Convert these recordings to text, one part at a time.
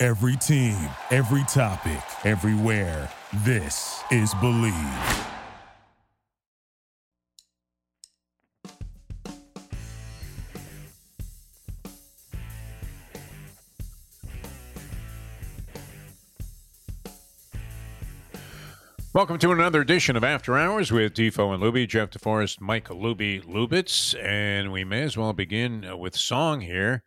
Every team, every topic, everywhere. This is Believe. Welcome to another edition of After Hours with Defo and Luby, Jeff DeForest, Mike Luby Lubitz, and we may as well begin with song here.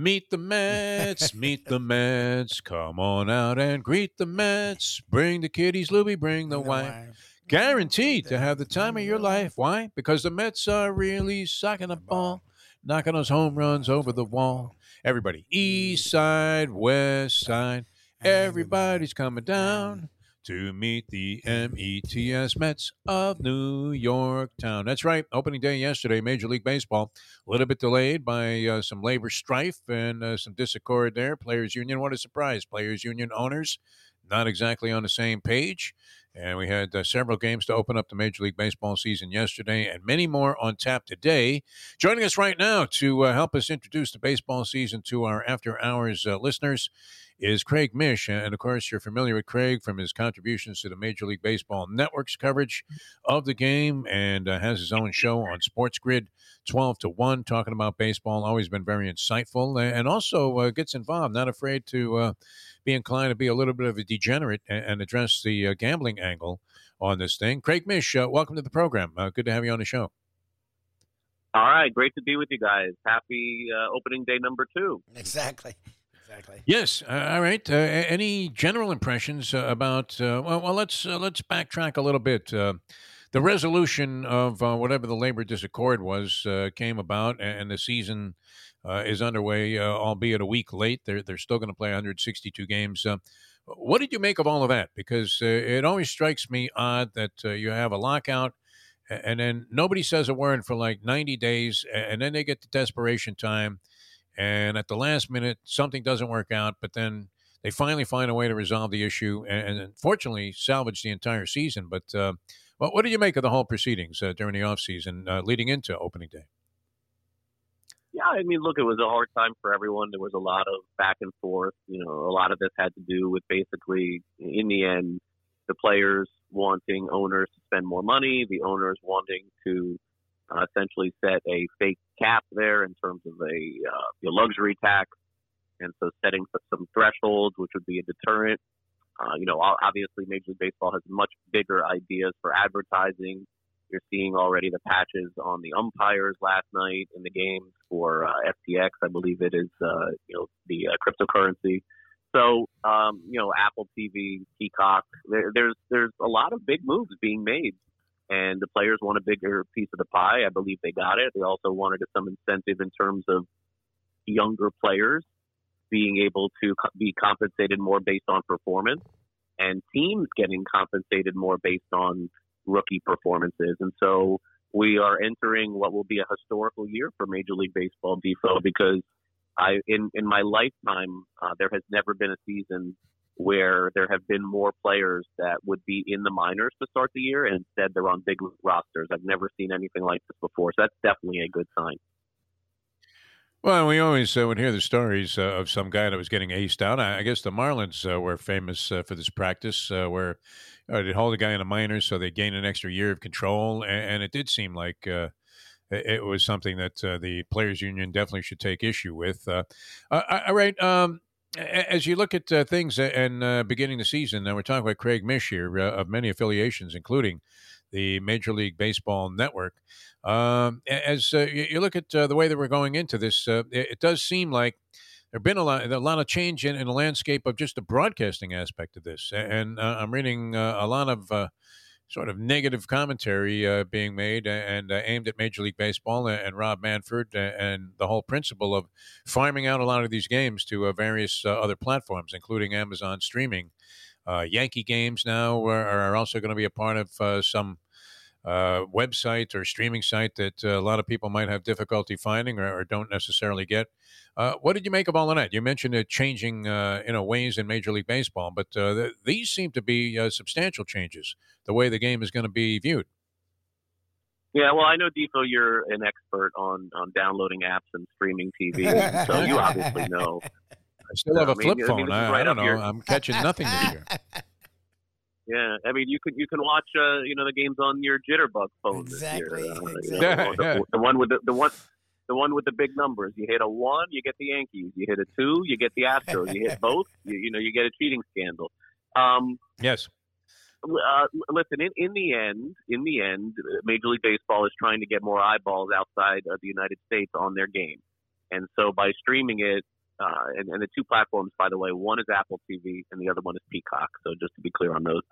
Meet the Mets, meet the Mets, come on out and greet the Mets. Bring the kiddies, Luby, bring the wife. Guaranteed to have the time of your life. Why? Because the Mets are really sucking the ball, knocking those home runs over the wall. Everybody, east side, west side, everybody's coming down to meet the METS Mets of New York Town. That's right. Opening day yesterday, Major League Baseball. A little bit delayed by uh, some labor strife and uh, some discord there. Players Union, what a surprise. Players Union owners not exactly on the same page. And we had uh, several games to open up the Major League Baseball season yesterday and many more on tap today. Joining us right now to uh, help us introduce the baseball season to our after hours uh, listeners is Craig Mish. And of course, you're familiar with Craig from his contributions to the Major League Baseball Network's coverage of the game and uh, has his own show on Sports Grid 12 to 1, talking about baseball. Always been very insightful and also uh, gets involved, not afraid to uh, be inclined to be a little bit of a degenerate and, and address the uh, gambling angle on this thing. Craig Mish, uh, welcome to the program. Uh, good to have you on the show. All right, great to be with you guys. Happy opening day number two. Exactly. Exactly. Yes. Uh, all right. Uh, any general impressions uh, about? Uh, well, well, let's uh, let's backtrack a little bit. The resolution of whatever the labor disaccord was came about, and the season is underway, albeit a week late. They're they're still going to play 162 games. what did you make of all of that? Because it always strikes me odd that you have a lockout and then nobody says a word for like 90 days and then they get to desperation time and at the last minute something doesn't work out but then they finally find a way to resolve the issue and, and fortunately salvage the entire season. But uh, what, what did you make of the whole proceedings uh, during the offseason uh, leading into opening day? Yeah i mean look it was a hard time for everyone. There was a lot of back and forth you know a lot of this had to do with basically in the end the players wanting owners to spend more money the owners wanting to uh, essentially set a fake cap there in terms of a uh, luxury tax, and so setting some thresholds, which would be a deterrent. Uh, you know, obviously, Major League Baseball has much bigger ideas for advertising. You're seeing already the patches on the umpires last night in the games for uh, FTX, I believe it is. Uh, you know, the uh, cryptocurrency. So, um, you know, Apple TV, Peacock. There, there's there's a lot of big moves being made and the players want a bigger piece of the pie. I believe they got it. They also wanted some incentive in terms of younger players being able to be compensated more based on performance and teams getting compensated more based on rookie performances. And so we are entering what will be a historical year for Major League Baseball, Defo, because I, in, in my lifetime, uh, there has never been a season where there have been more players that would be in the minors to start the year, and instead they're on big rosters. I've never seen anything like this before, so that's definitely a good sign. Well, we always uh, would hear the stories uh, of some guy that was getting aced out. I, I guess the Marlins uh, were famous uh, for this practice, uh, where uh, they'd hold a guy in the minors so they gain an extra year of control, and, and it did seem like it was something that the players' union definitely should take issue with. all right. Um, as you look at uh, things and uh, beginning the season, and we're talking about Craig Mish here uh, of many affiliations, including the Major League Baseball Network. Um, as uh, you look at uh, the way that we're going into this, uh, it, it, does seem like there's been a lot, a lot of change in, in, the landscape of just the broadcasting aspect of this. And I'm reading a lot of sort of negative commentary uh, being made and uh, aimed at Major League Baseball and, Rob Manfred and the whole principle of farming out a lot of these games to uh, various uh, other platforms, including Amazon streaming. Uh, Yankee games now are, are also going to be a part of uh, some uh, website or streaming site that uh, a lot of people might have difficulty finding or, or don't necessarily get. Uh, what did you make of all of that? You mentioned it changing, uh, you know, ways in Major League Baseball, but uh, th- these seem to be uh, substantial changes the way the game is going to be viewed. Yeah, well, I know Defo, you're an expert on on downloading apps and streaming TV, so you obviously know. I still have a flip phone. I, right I don't know. Your... I'm catching nothing this year. Yeah, I mean, you can you can watch uh, you know the games on your Jitterbug phone exactly, this year. Uh, exactly. You know, the, the, one with the, the one the one with the big numbers. You hit a one, you get the Yankees. You hit a two, you get the Astros. You hit both, you, you know, you get a cheating scandal. Um, yes. Uh, listen, in, in the end, in the end, Major League Baseball is trying to get more eyeballs outside of the United States on their game, and so by streaming it, uh, and, and the two platforms, by the way, one is Apple TV and the other one is Peacock. So just to be clear on those,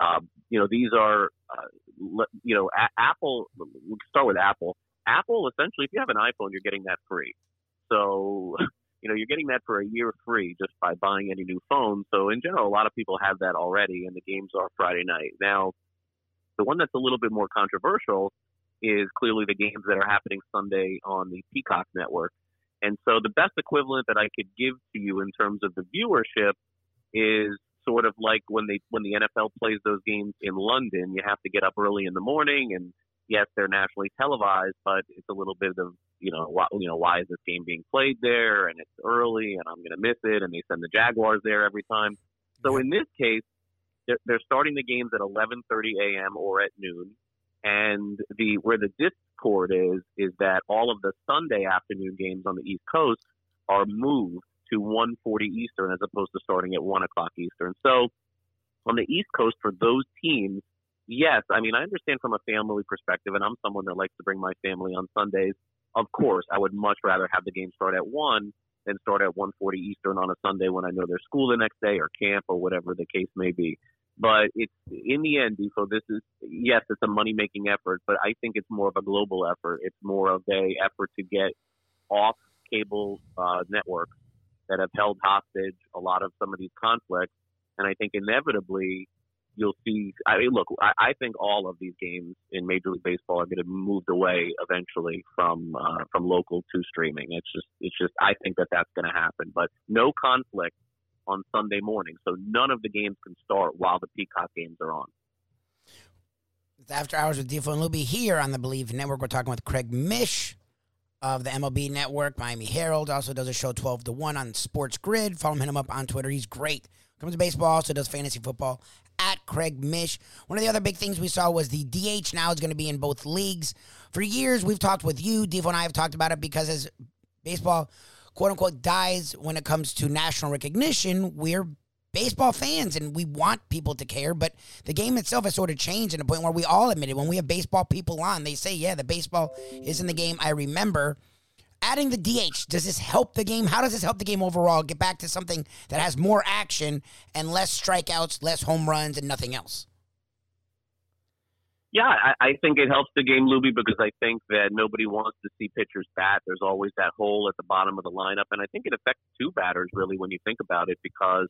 uh, you know, these are, uh, you know, a- Apple. We start with Apple. Apple essentially, if you have an iPhone, you're getting that free. So, you know, you're getting that for a year free just by buying any new phone. So in general, a lot of people have that already, and the games are Friday night. Now, the one that's a little bit more controversial is clearly the games that are happening Sunday on the Peacock network. And so the best equivalent that I could give to you in terms of the viewership is sort of like when they when the NFL plays those games in London, you have to get up early in the morning and yes, they're nationally televised, but it's a little bit of you know why, you know why is this game being played there and it's early and I'm going to miss it and they send the Jaguars there every time. So in this case, they're, they're starting the games at 11:30 a.m. or at noon, and the where the discord is is that all of the Sunday afternoon games on the East Coast are moved to 1:40 Eastern as opposed to starting at one o'clock Eastern. So on the East Coast for those teams, yes, I mean I understand from a family perspective, and I'm someone that likes to bring my family on Sundays. Of course, I would much rather have the game start at one than start at 1:40 Eastern on a Sunday when I know there's school the next day or camp or whatever the case may be. But it's in the end, Defo, this is yes, it's a money making effort, but I think it's more of a global effort. It's more of a effort to get off cable uh, networks that have held hostage a lot of some of these conflicts, and I think inevitably you'll see. I mean, look, I, I think all of these games in Major League Baseball are going to be moved away eventually from uh, from local to streaming. It's just, it's just, I think that that's going to happen. But no conflict on Sunday morning. So none of the games can start while the Peacock games are on. It's After Hours with Defo and Luby here on the Believe Network. We're talking with Craig Mish of the MLB Network, Miami Herald. Also does a show 12 to 1 on Sports Grid. Follow him up on Twitter. He's great. Comes to baseball, also does fantasy football at Craig Mish. One of the other big things we saw was the DH now is going to be in both leagues. For years, we've talked with you. Defo and I have talked about it because as baseball quote unquote dies when it comes to national recognition, we're baseball fans and we want people to care, but the game itself has sort of changed in a point where we all admit it. When we have baseball people on, they say, yeah, the baseball is in the game I remember. Adding the DH, does this help the game? How does this help the game overall? Get back to something that has more action and less strikeouts, less home runs, and nothing else. Yeah, I, I think it helps the game, Luby, because I think that nobody wants to see pitchers bat. There's always that hole at the bottom of the lineup, and I think it affects two batters really when you think about it, because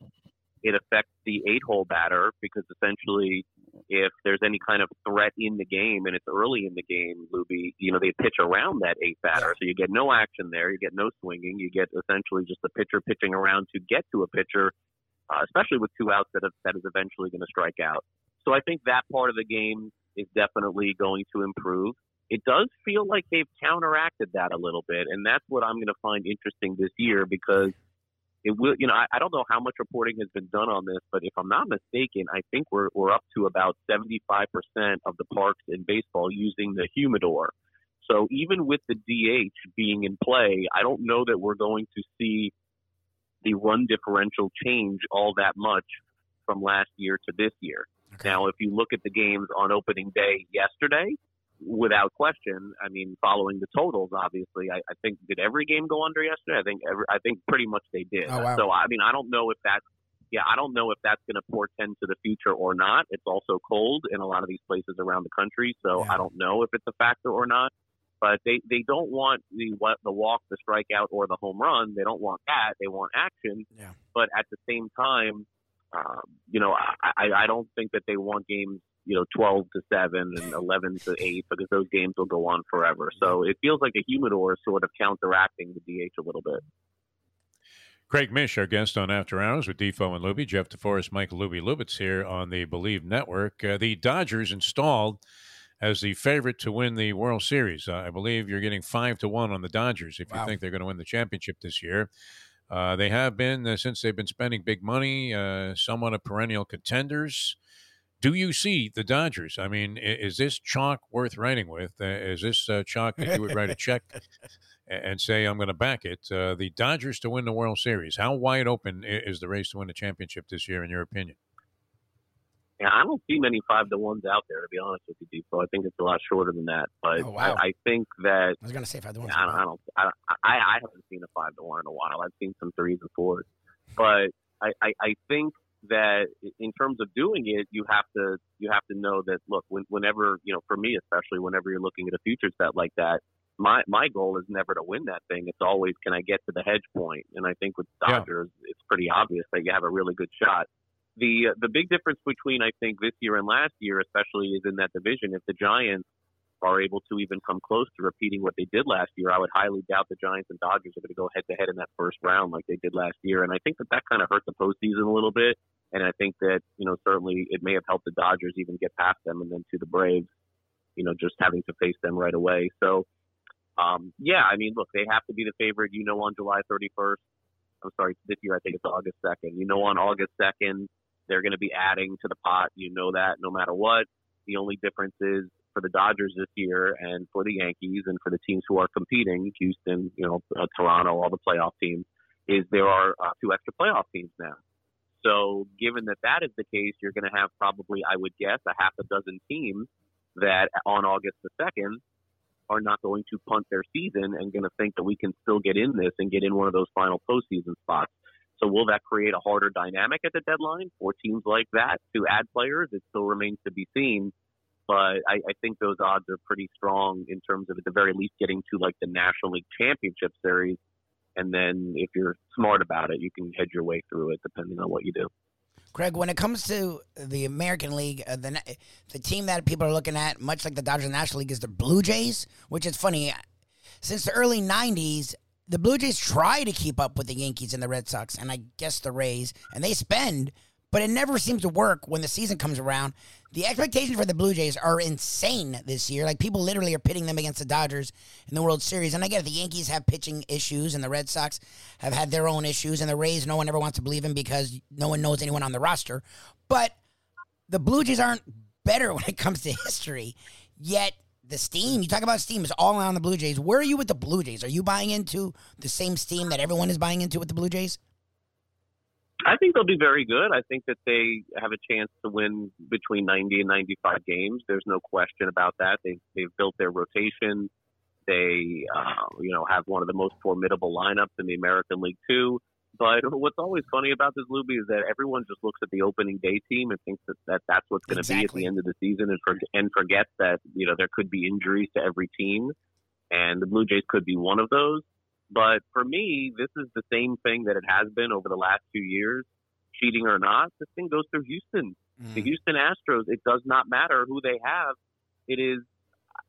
it affects the eight-hole batter because essentially, if there's any kind of threat in the game and it's early in the game, Luby, you know they pitch around that eight batter, so you get no action there, you get no swinging, you get essentially just the pitcher pitching around to get to a pitcher, uh, especially with two outs that have, that is eventually going to strike out. So I think that part of the game is definitely going to improve. It does feel like they've counteracted that a little bit, and that's what I'm going to find interesting this year because it will. You know, I, I don't know how much reporting has been done on this, but if I'm not mistaken, I think we're we're up to about 75% of the parks in baseball using the humidor. So even with the DH being in play, I don't know that we're going to see the run differential change all that much from last year to this year. Okay. Now, if you look at the games on opening day yesterday, without question, I mean, following the totals, obviously, I, I think did every game go under yesterday? I think every, I think pretty much they did. Oh, wow. So I mean, I don't know if that's yeah, I don't know if that's going to portend to the future or not. It's also cold in a lot of these places around the country, so Yeah. I don't know if it's a factor or not. But they, they don't want the what the walk, the strikeout, or the home run. They don't want that. They want action. Yeah. But at the same time, um, you know, I, I, I don't think that they want games, you know, 12 to 7 and 11 to 8 because those games will go on forever. So it feels like a humidor is sort of counteracting the DH a little bit. Craig Mish, our guest on After Hours with Defo and Luby. Jeff DeForest, Michael Luby Lubitz here on the Believe Network. Uh, the Dodgers installed as the favorite to win the World Series. Uh, I believe you're getting five to one on the Dodgers if you think they're going to win the championship this year. Uh, they have been uh, since they've been spending big money, uh, somewhat of perennial contenders. Do you see the Dodgers? I mean, i- is this chalk worth writing with? Uh, is this uh, chalk that you would write a check and say, I'm going to back it? Uh, the Dodgers to win the World Series. How wide open is the race to win the championship this year, in your opinion? Yeah, I don't see many five to ones out there, to be honest with you, Defo. I think it's a lot shorter than that. But Oh, wow. I, I think that I was gonna say five to one. I don't, I don't. I, I I haven't seen a five to one in a while. I've seen some threes and fours, but I, I, I think that in terms of doing it, you have to you have to know that look, when, whenever you know, for me especially, whenever you're looking at a future bet like that, my my goal is never to win that thing. It's always can I get to the hedge point? and I think with Yeah. Dodgers, it's pretty obvious that you have a really good shot. The the big difference between I think this year and last year, especially, is in that division. If the Giants are able to even come close to repeating what they did last year, I would highly doubt the Giants and Dodgers are going to go head to head in that first round like they did last year. And I think that that kind of hurt the postseason a little bit. And I think that you know certainly it may have helped the Dodgers even get past them and then to the Braves, you know, just having to face them right away. So. Um, yeah, I mean, look, they have to be the favorite, you know, on July 31st. I'm sorry, this year I think it's August 2nd. You know, on August 2nd, they're going to be adding to the pot. You know that no matter what. The only difference is for the Dodgers this year and for the Yankees and for the teams who are competing, Houston, you know, uh, Toronto, all the playoff teams, is there are uh, two extra playoff teams now. So, given that that is the case, you're going to have probably, I would guess, a half a dozen teams that on August the 2nd are not going to punt their season and going to think that we can still get in this and get in one of those final postseason spots. So will that create a harder dynamic at the deadline for teams like that to add players? It still remains to be seen. But I, I think those odds are pretty strong in terms of at the very least getting to like the National League Championship Series. And then if you're smart about it, you can hedge your way through it depending on what you do. Craig, when it comes to the American League, uh, the the team that people are looking at, much like the Dodgers National League, is the Blue Jays, which is funny. Since the early '90s, the Blue Jays try to keep up with the Yankees and the Red Sox, and I guess the Rays, and they spend, but it never seems to work when the season comes around. The expectations for the Blue Jays are insane this year. Like people literally are pitting them against the Dodgers in the World Series. And I get it, the Yankees have pitching issues, and the Red Sox have had their own issues, and the Rays, no one ever wants to believe in because no one knows anyone on the roster. But the Blue Jays aren't better when it comes to history. Yet the steam, you talk about steam, is all on the Blue Jays. Where are you with the Blue Jays? Are you buying into the same steam that everyone is buying into with the Blue Jays? I think they'll be very good. I think that they have a chance to win between 90 and 95 games. There's no question about that. They they've built their rotation. They uh, you know have one of the most formidable lineups in the American League too. But what's always funny about this Luby is that everyone just looks at the opening day team and thinks that, that that's what's going to be at the end of the season and, for, and forgets that you know there could be injuries to every team, and the Blue Jays could be one of those. But for me, this is the same thing that it has been over the last two years. Cheating or not, this thing goes through Houston. Mm-hmm. The Houston Astros, it does not matter who they have. It is,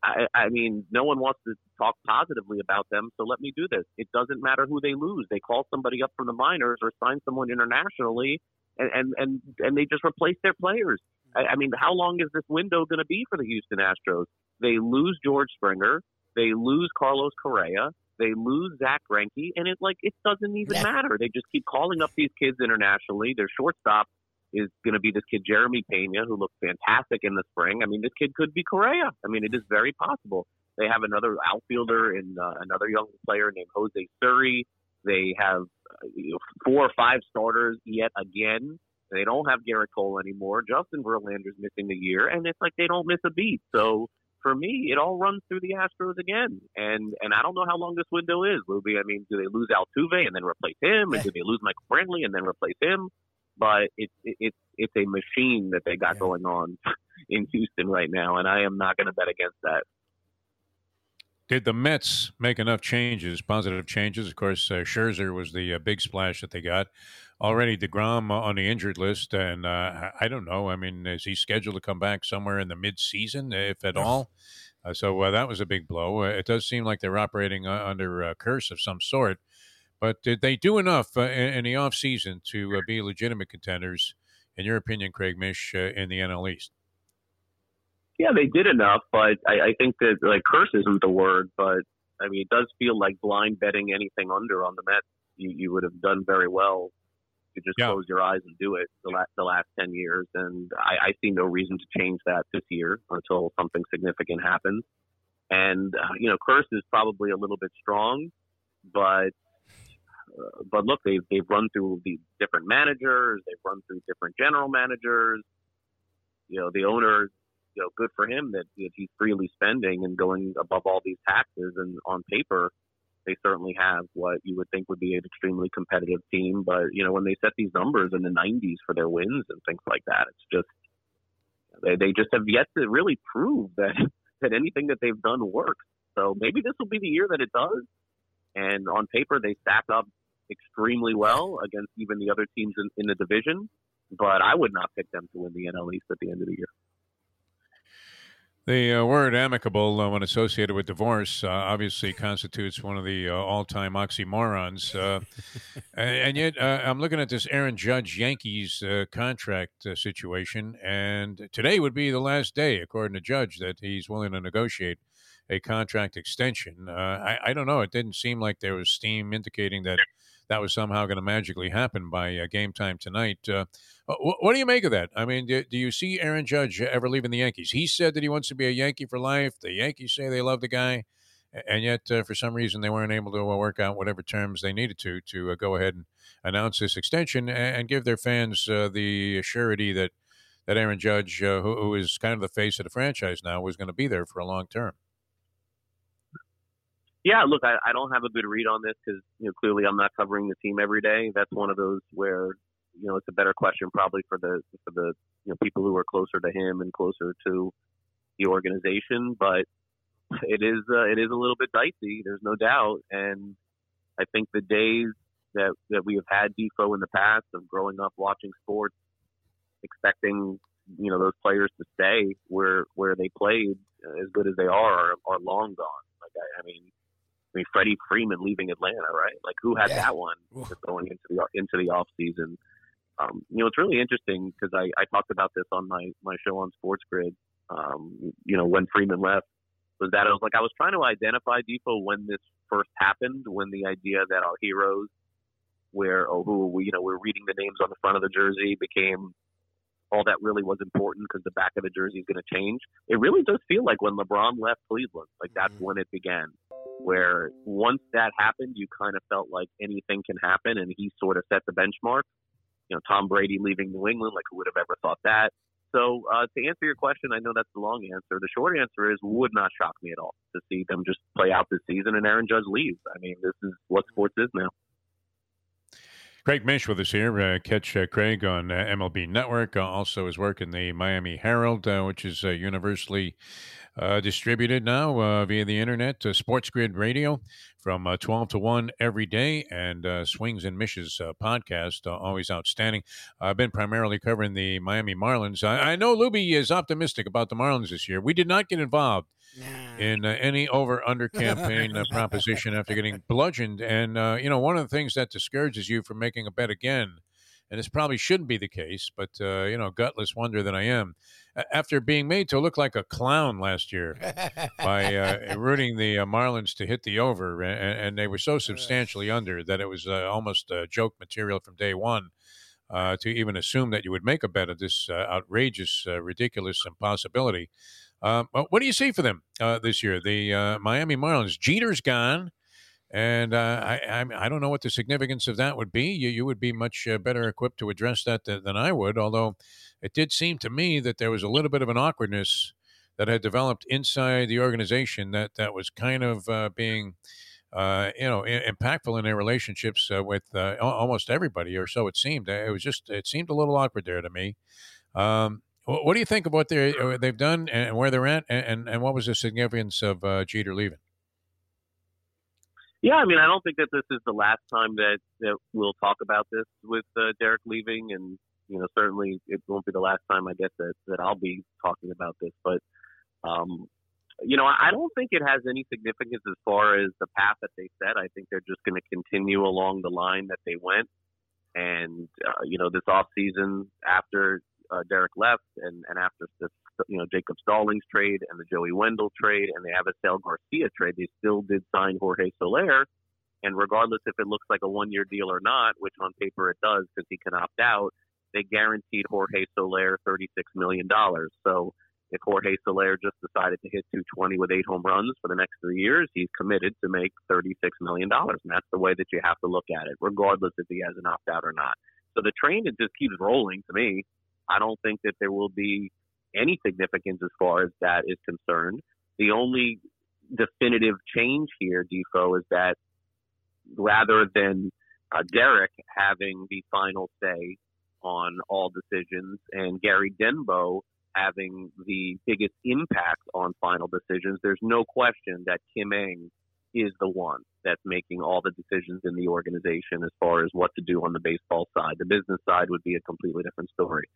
I, I mean, no one wants to talk positively about them, so let me do this. It doesn't matter who they lose. They call somebody up from the minors or sign someone internationally, and, and, and, and they just replace their players. I, I mean, how long is this window going to be for the Houston Astros? They lose George Springer. They lose Carlos Correa. They lose Zack Greinke, and it like it doesn't even Yeah. matter. They just keep calling up these kids internationally. Their shortstop is going to be this kid Jeremy Pena, who looked fantastic in the spring. I mean, this kid could be Correa. I mean, it is very possible. They have another outfielder and uh, another young player named Jose Siri. They have uh, you know, four or five starters yet again. They don't have Gerrit Cole anymore. Justin Verlander's missing the year, and it's like they don't miss a beat. So for me, it all runs through the Astros again. And and I don't know how long this window is, Luby. I mean, do they lose Altuve and then replace him, and do they lose Michael Brantley and then replace him? but it's it's it's a machine that they got Yeah. going on in Houston right now, and I am not going to bet against that. Did the Mets make enough changes, positive changes? Of course, uh, Scherzer was the uh, big splash that they got. Already DeGrom on the injured list, and uh, I don't know. I mean, is he scheduled to come back somewhere in the mid-season, if at all? Uh, so uh, that was a big blow. Uh, it does seem like they're operating uh, under a curse of some sort. But did they do enough uh, in, in the offseason to uh, be legitimate contenders, in your opinion, Craig Mish, uh, in the NL East? Yeah, they did enough, but I, I think that like curse isn't the word, but I mean it does feel like blind betting anything under on the Mets. You you would have done very well to just Yeah. close your eyes and do it the last the last ten years, and I, I see no reason to change that this year until something significant happens. And uh, you know, curse is probably a little bit strong, but uh, but look, they've they've run through the different managers, they've run through different general managers. You know, the owner know, good for him that, that he's freely spending and going above all these taxes. And on paper, they certainly have what you would think would be an extremely competitive team. But you know, when they set these numbers in the 90s for their wins and things like that, it's just they, they just have yet to really prove that that anything that they've done works. So maybe this will be the year that it does. And on paper, they stack up extremely well against even the other teams in, in the division. But I would not pick them to win the NL East at the end of the year. The uh, word amicable, uh, when associated with divorce, uh, obviously constitutes one of the uh, all time oxymorons. Uh, and, yet, uh, I'm looking at this Aaron Judge Yankees contract situation, and today would be the last day, according to Judge, that he's willing to negotiate a contract extension. I, I don't know. It didn't seem like there was steam indicating that that was somehow going to magically happen by uh, game time tonight. Uh, wh- what do you make of that? I mean, do, do you see Aaron Judge ever leaving the Yankees? He said that he wants to be a Yankee for life. The Yankees say they love the guy, and yet uh, for some reason they weren't able to uh, work out whatever terms they needed to to uh, go ahead and announce this extension and, and give their fans uh, the surety that that Aaron Judge, uh, who, who is kind of the face of the franchise now, was going to be there for a long term. Yeah, look, I, I don't have a good read on this because you know clearly I'm not covering the team every day. That's one of those where you know it's a better question probably for the for the you know people who are closer to him and closer to the organization. But it is uh, it is a little bit dicey. There's no doubt, and I think the days that that we have had Defo in the past of growing up watching sports, expecting you know those players to stay where where they played uh, as good as they are are, are long gone. Like I, I mean. I mean, Freddie Freeman leaving Atlanta, right? Like, who had Yeah. that one going into the into the off season? Um, you know, it's really interesting because I, I talked about this on my my show on Sports Grid. Um, you know, when Freeman left, was that I was like I was trying to identify Defo when this first happened, when the idea that our heroes, where or who we you know we're reading the names on the front of the jersey became all that really was important because the back of the jersey is going to change. It really does feel like when LeBron left Cleveland, like that's Mhm. when it began. Where once that happened, you kind of felt like anything can happen, and he sort of set the benchmark. You know, Tom Brady leaving New England, like who would have ever thought that? So uh, to answer your question, I know that's the long answer. The short answer is would not shock me at all to see them just play out this season and Aaron Judge leaves. I mean, this is what sports is now. Craig Mish with us here. Uh, catch uh, Craig on uh, MLB Network. Uh, also, his work in the Miami Herald, uh, which is universally uh, distributed now uh, via the internet. Uh, Sports Grid Radio from uh, 12 to 1 every day, and uh, Swings and Mish's uh, podcast, uh, always outstanding. I've been primarily covering the Miami Marlins. I, I know Luby is optimistic about the Marlins this year. We did not get involved Nah. in uh, any over under campaign uh, proposition after getting bludgeoned. And, uh, you know, one of the things that discourages you from making a bet again, and this probably shouldn't be the case, but, uh, you know, gutless wonder that I am, after being made to look like a clown last year by uh, rooting the uh, Marlins to hit the over, and, and they were so substantially under that it was uh, almost uh, joke material from day one. Uh, to even assume that you would make a bet of this uh, outrageous, uh, ridiculous impossibility. What do you see for them uh, this year? The uh, Miami Marlins. Jeter's gone, and uh, I, I I don't know what the significance of that would be. You you would be much uh, better equipped to address that than, than I would. Although it did seem to me that there was a little bit of an awkwardness that had developed inside the organization that that was kind of uh, being uh, you know, impactful in their relationships uh, with uh, almost everybody, or so it seemed. It was just it seemed a little awkward there to me. Um, what do you think of what they they've done and where they're at, and and what was the significance of Jeter leaving? Yeah, I mean, I don't think that this is the last time that that we'll talk about this with uh, Derek leaving, and you know, certainly it won't be the last time I guess that that I'll be talking about this. But um, you know, I don't think it has any significance as far as the path that they set. I think they're just going to continue along the line that they went. And uh, you know, this off season after uh, Derek left, and and after the you know Jacob Stallings trade and the Joey Wendle trade, and the Avisail Garcia trade, they still did sign Jorge Soler. And regardless if it looks like a one year deal or not, which on paper it does because he can opt out, they guaranteed Jorge Soler $36 million. So if Jorge Soler just decided to hit 220 with eight home runs for the next three years, he's committed to make $36 million. And that's the way that you have to look at it, regardless if he has an opt out or not. So the train, it just keeps rolling to me. I don't think that there will be any significance as far as that is concerned. The only definitive change here, Defo, is that rather than uh, Derek having the final say on all decisions and Gary Denbo having the biggest impact on final decisions, there's no question that Kim Ng is the one that's making all the decisions in the organization as far as what to do on the baseball side. The business side would be a completely different story.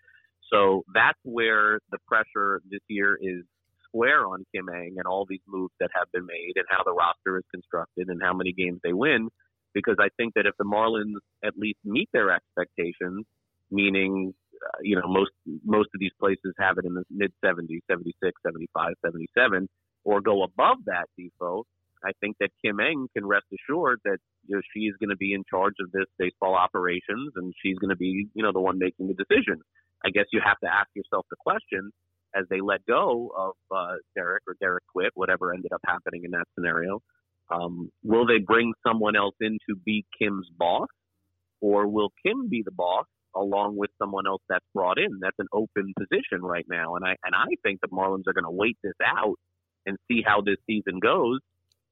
So that's where the pressure this year is square on Kim Ng and all these moves that have been made and how the roster is constructed and how many games they win. Because I think that if the Marlins at least meet their expectations, meaning uh, you know most most of these places have it in the mid 70s, 76, 75, 77, or go above that Defo. I think that Kim Ng can rest assured that you know she's going to be in charge of this baseball operations and she's going to be you know the one making the decisions. I guess you have to ask yourself the question as they let go of uh, Derek or Derek quit, whatever ended up happening in that scenario. Um, will they bring someone else in to be Kim's boss, or will Kim be the boss along with someone else that's brought in? That's an open position right now, and I and I think the Marlins are going to wait this out and see how this season goes.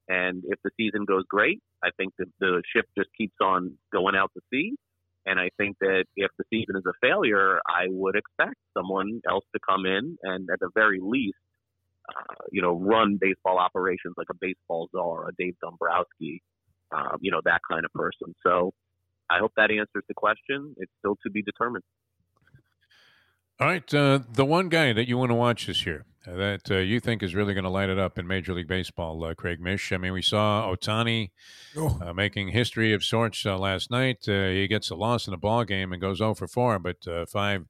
And if the season goes great, I think that the ship just keeps on going out to sea. And I think that if the season is a failure, I would expect someone else to come in and, at the very least, uh, you know, run baseball operations like a baseball czar, a Dave Dombrowski, um, you know, that kind of person. So I hope that answers the question. It's still to be determined. All right, uh, the one guy that you want to watch this year that uh, you think is really going to light it up in Major League Baseball, uh, Craig Mish. I mean, we saw Ohtani oh. Uh, making history of sorts uh, last night. Uh, he gets a loss in a ball game and goes 0 for 4, but five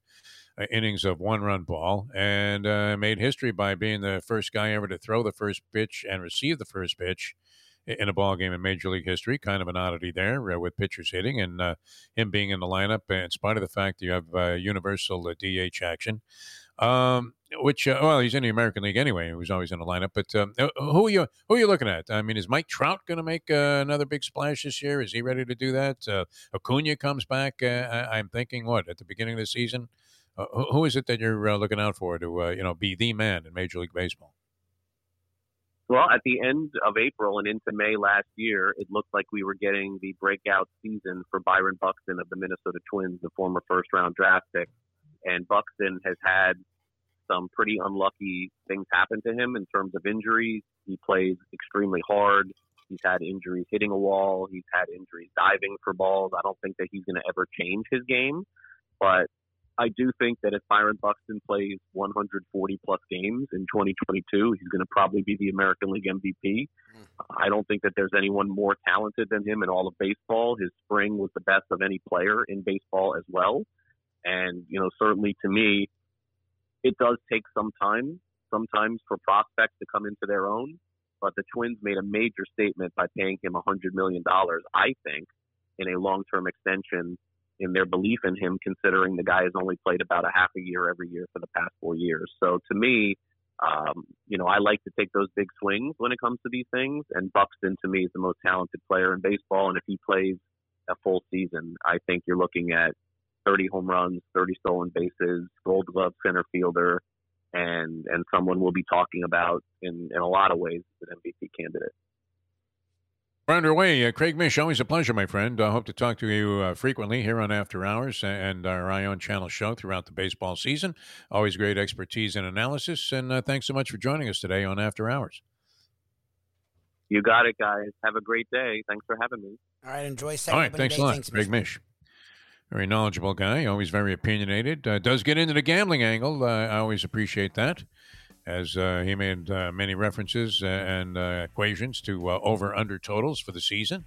innings of one-run ball, and made history by being the first guy ever to throw the first pitch and receive the first pitch in a ball game in Major League history. Kind of an oddity there uh, with pitchers hitting and uh, him being in the lineup, in spite of the fact that you have uh, universal DH action. Um, which uh, well, he's in the American League anyway. He was always in the lineup. But um, uh, who are you who are you looking at? I mean, is Mike Trout going to make uh, another big splash this year? Is he ready to do that? Uh, Acuna comes back. I, am thinking what at the beginning of the season. who is it that you're looking out for to you know be the man in Major League Baseball? Well, at the end of April and into May last year, it looked like we were getting the breakout season for Byron Buxton of the Minnesota Twins, the former first round draft pick. And Buxton has had some pretty unlucky things happen to him in terms of injuries. He plays extremely hard. He's had injuries hitting a wall. He's had injuries diving for balls. I don't think that he's going to ever change his game, but I do think that if Byron Buxton plays 140 plus games in 2022, he's going to probably be the American League MVP. I don't think that there's anyone more talented than him in all of baseball. His spring was the best of any player in baseball as well. And, you know, certainly to me, it does take some time sometimes for prospects to come into their own. But the Twins made a major statement by paying him $100 million, I think, in a long term extension in their belief in him, considering the guy has only played about a half a year every year for the past four years. So to me, um, you know, I like to take those big swings when it comes to these things. And Buxton, to me, is the most talented player in baseball. And if he plays a full season, I think you're looking at 30 home runs, 30 stolen bases, Gold Glove center fielder, and and someone we'll be talking about in in a lot of ways as an MVP candidate. We're underway. Uh, Craig Mish, always a pleasure, my friend. I hope to talk to you uh, frequently here on After Hours and our Ion Channel show throughout the baseball season. Always great expertise and analysis. And uh, thanks so much for joining us today on After Hours. You got it, guys. Have a great day. Thanks for having me. All right, enjoy second All right, thanks day. a lot, Thanks, Craig Mish. Very knowledgeable guy, always very opinionated. Uh, does get into the gambling angle. Uh, I always appreciate that, as uh, he made uh, many references and uh, equations to uh, over under totals for the season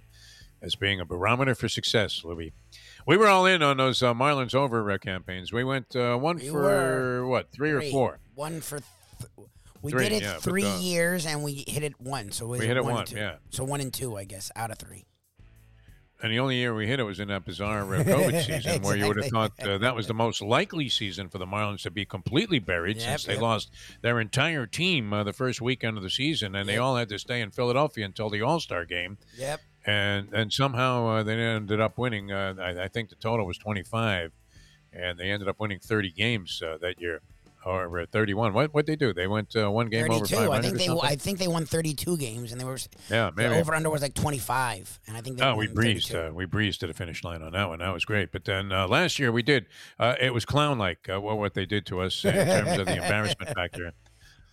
as being a barometer for success, Luby. We were all in on those uh, Marlins over uh, campaigns. We went uh, one We for what, three, or four? One for. Th- we Three, did it yeah, but, three uh, years and we hit it one. So We hit it one, one, yeah. So one and two, I guess, out of three. And the only year we hit it was in that bizarre uh, COVID season, where you would have thought uh, that was the most likely season for the Marlins to be completely buried, Yep, since they yep. lost their entire team uh, the first weekend of the season, and they all had to stay in Philadelphia until the All Star game, Yep. and and somehow uh, they ended up winning. Uh, I, I think the total was twenty five, and they ended up winning thirty games uh, that year, or uh, thirty one. What what they do? They went uh, one game over Thirty-two. I think they. I think they won thirty-two games, and they were yeah, maybe. over under was like twenty-five, and I think they Oh, we breezed. Uh, we breezed to the finish line on that one. That was great. But then uh, last year we did. Uh, it was clown-like uh, what what they did to us in terms of the embarrassment factor.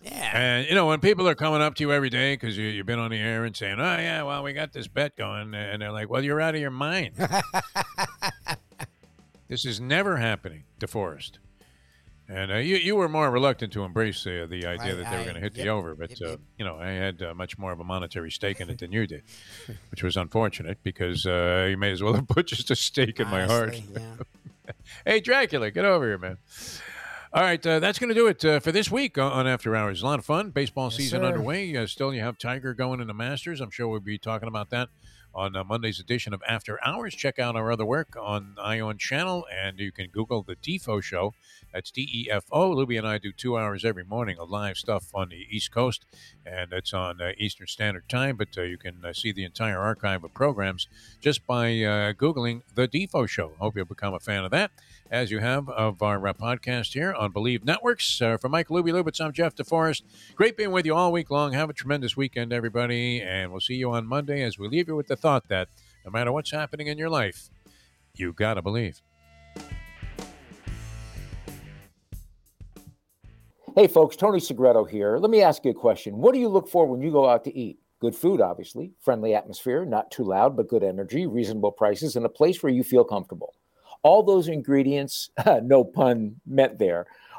yeah. And you know when people are coming up to you every day because you, you've been on the air and saying, "Oh yeah, well we got this bet going," and they're like, "Well, you're out of your mind." this is never happening, DeForest. And uh, you you were more reluctant to embrace uh, the idea that they were going to hit the over, but yep, uh, yep. you know I had uh, much more of a monetary stake in it than you did, which was unfortunate because uh, you may as well have put just a stake in my heart. Yeah. Hey, Dracula, get over here, man. All right, uh, that's going to do it uh, for this week on- on After Hours. A lot of fun. Baseball Yes, season sir. underway. Uh, still, you have Tiger going in the Masters. I'm sure we'll be talking about that on uh, Monday's edition of After Hours. Check out our other work on Ion Channel, and you can Google the Defo Show. That's D E F O. Luby and I do two hours every morning of live stuff on the East Coast, and it's on uh, Eastern Standard Time. But uh, you can uh, see the entire archive of programs just by uh, Googling the Defo Show. Hope you'll become a fan of that, as you have of our uh, podcast here on Believe Networks. Uh, for Mike Luby Lubitz, I'm Jeff DeForest. Great being with you all week long. Have a tremendous weekend, everybody, and we'll see you on Monday as we leave you with the thought that no matter what's happening in your life, you gotta believe. Hey, folks, Tony Segreto here. Let me ask you a question. What do you look for when you go out to eat? Good food, obviously, friendly atmosphere, not too loud, but good energy, reasonable prices, and a place where you feel comfortable. All those ingredients, no pun meant there,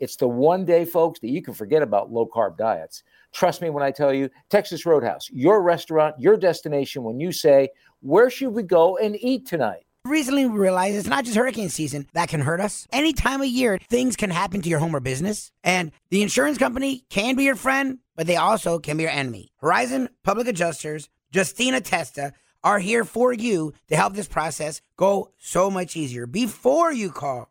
It's the one day, folks, that you can forget about low carb diets. Trust me when I tell you, Texas Roadhouse, your restaurant, your destination when you say, Where should we go and eat tonight? Recently, we realized it's not just hurricane season that can hurt us. Any time of year, things can happen to your home or business. And the insurance company can be your friend, but they also can be your enemy. Horizon Public Adjusters, Justina Testa, are here for you to help this process go so much easier. Before you call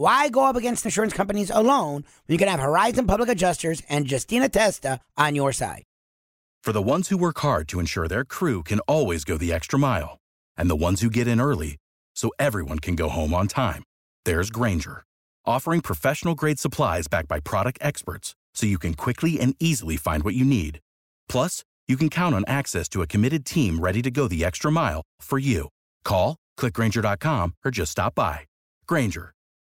Why go up against insurance companies alone when you can have Horizon Public Adjusters and Justina Testa on your side? For the ones who work hard to ensure their crew can always go the extra mile, and the ones who get in early so everyone can go home on time, there's Grainger, offering professional grade supplies backed by product experts so you can quickly and easily find what you need. Plus, you can count on access to a committed team ready to go the extra mile for you. Call, clickgrainger.com, or just stop by. Grainger,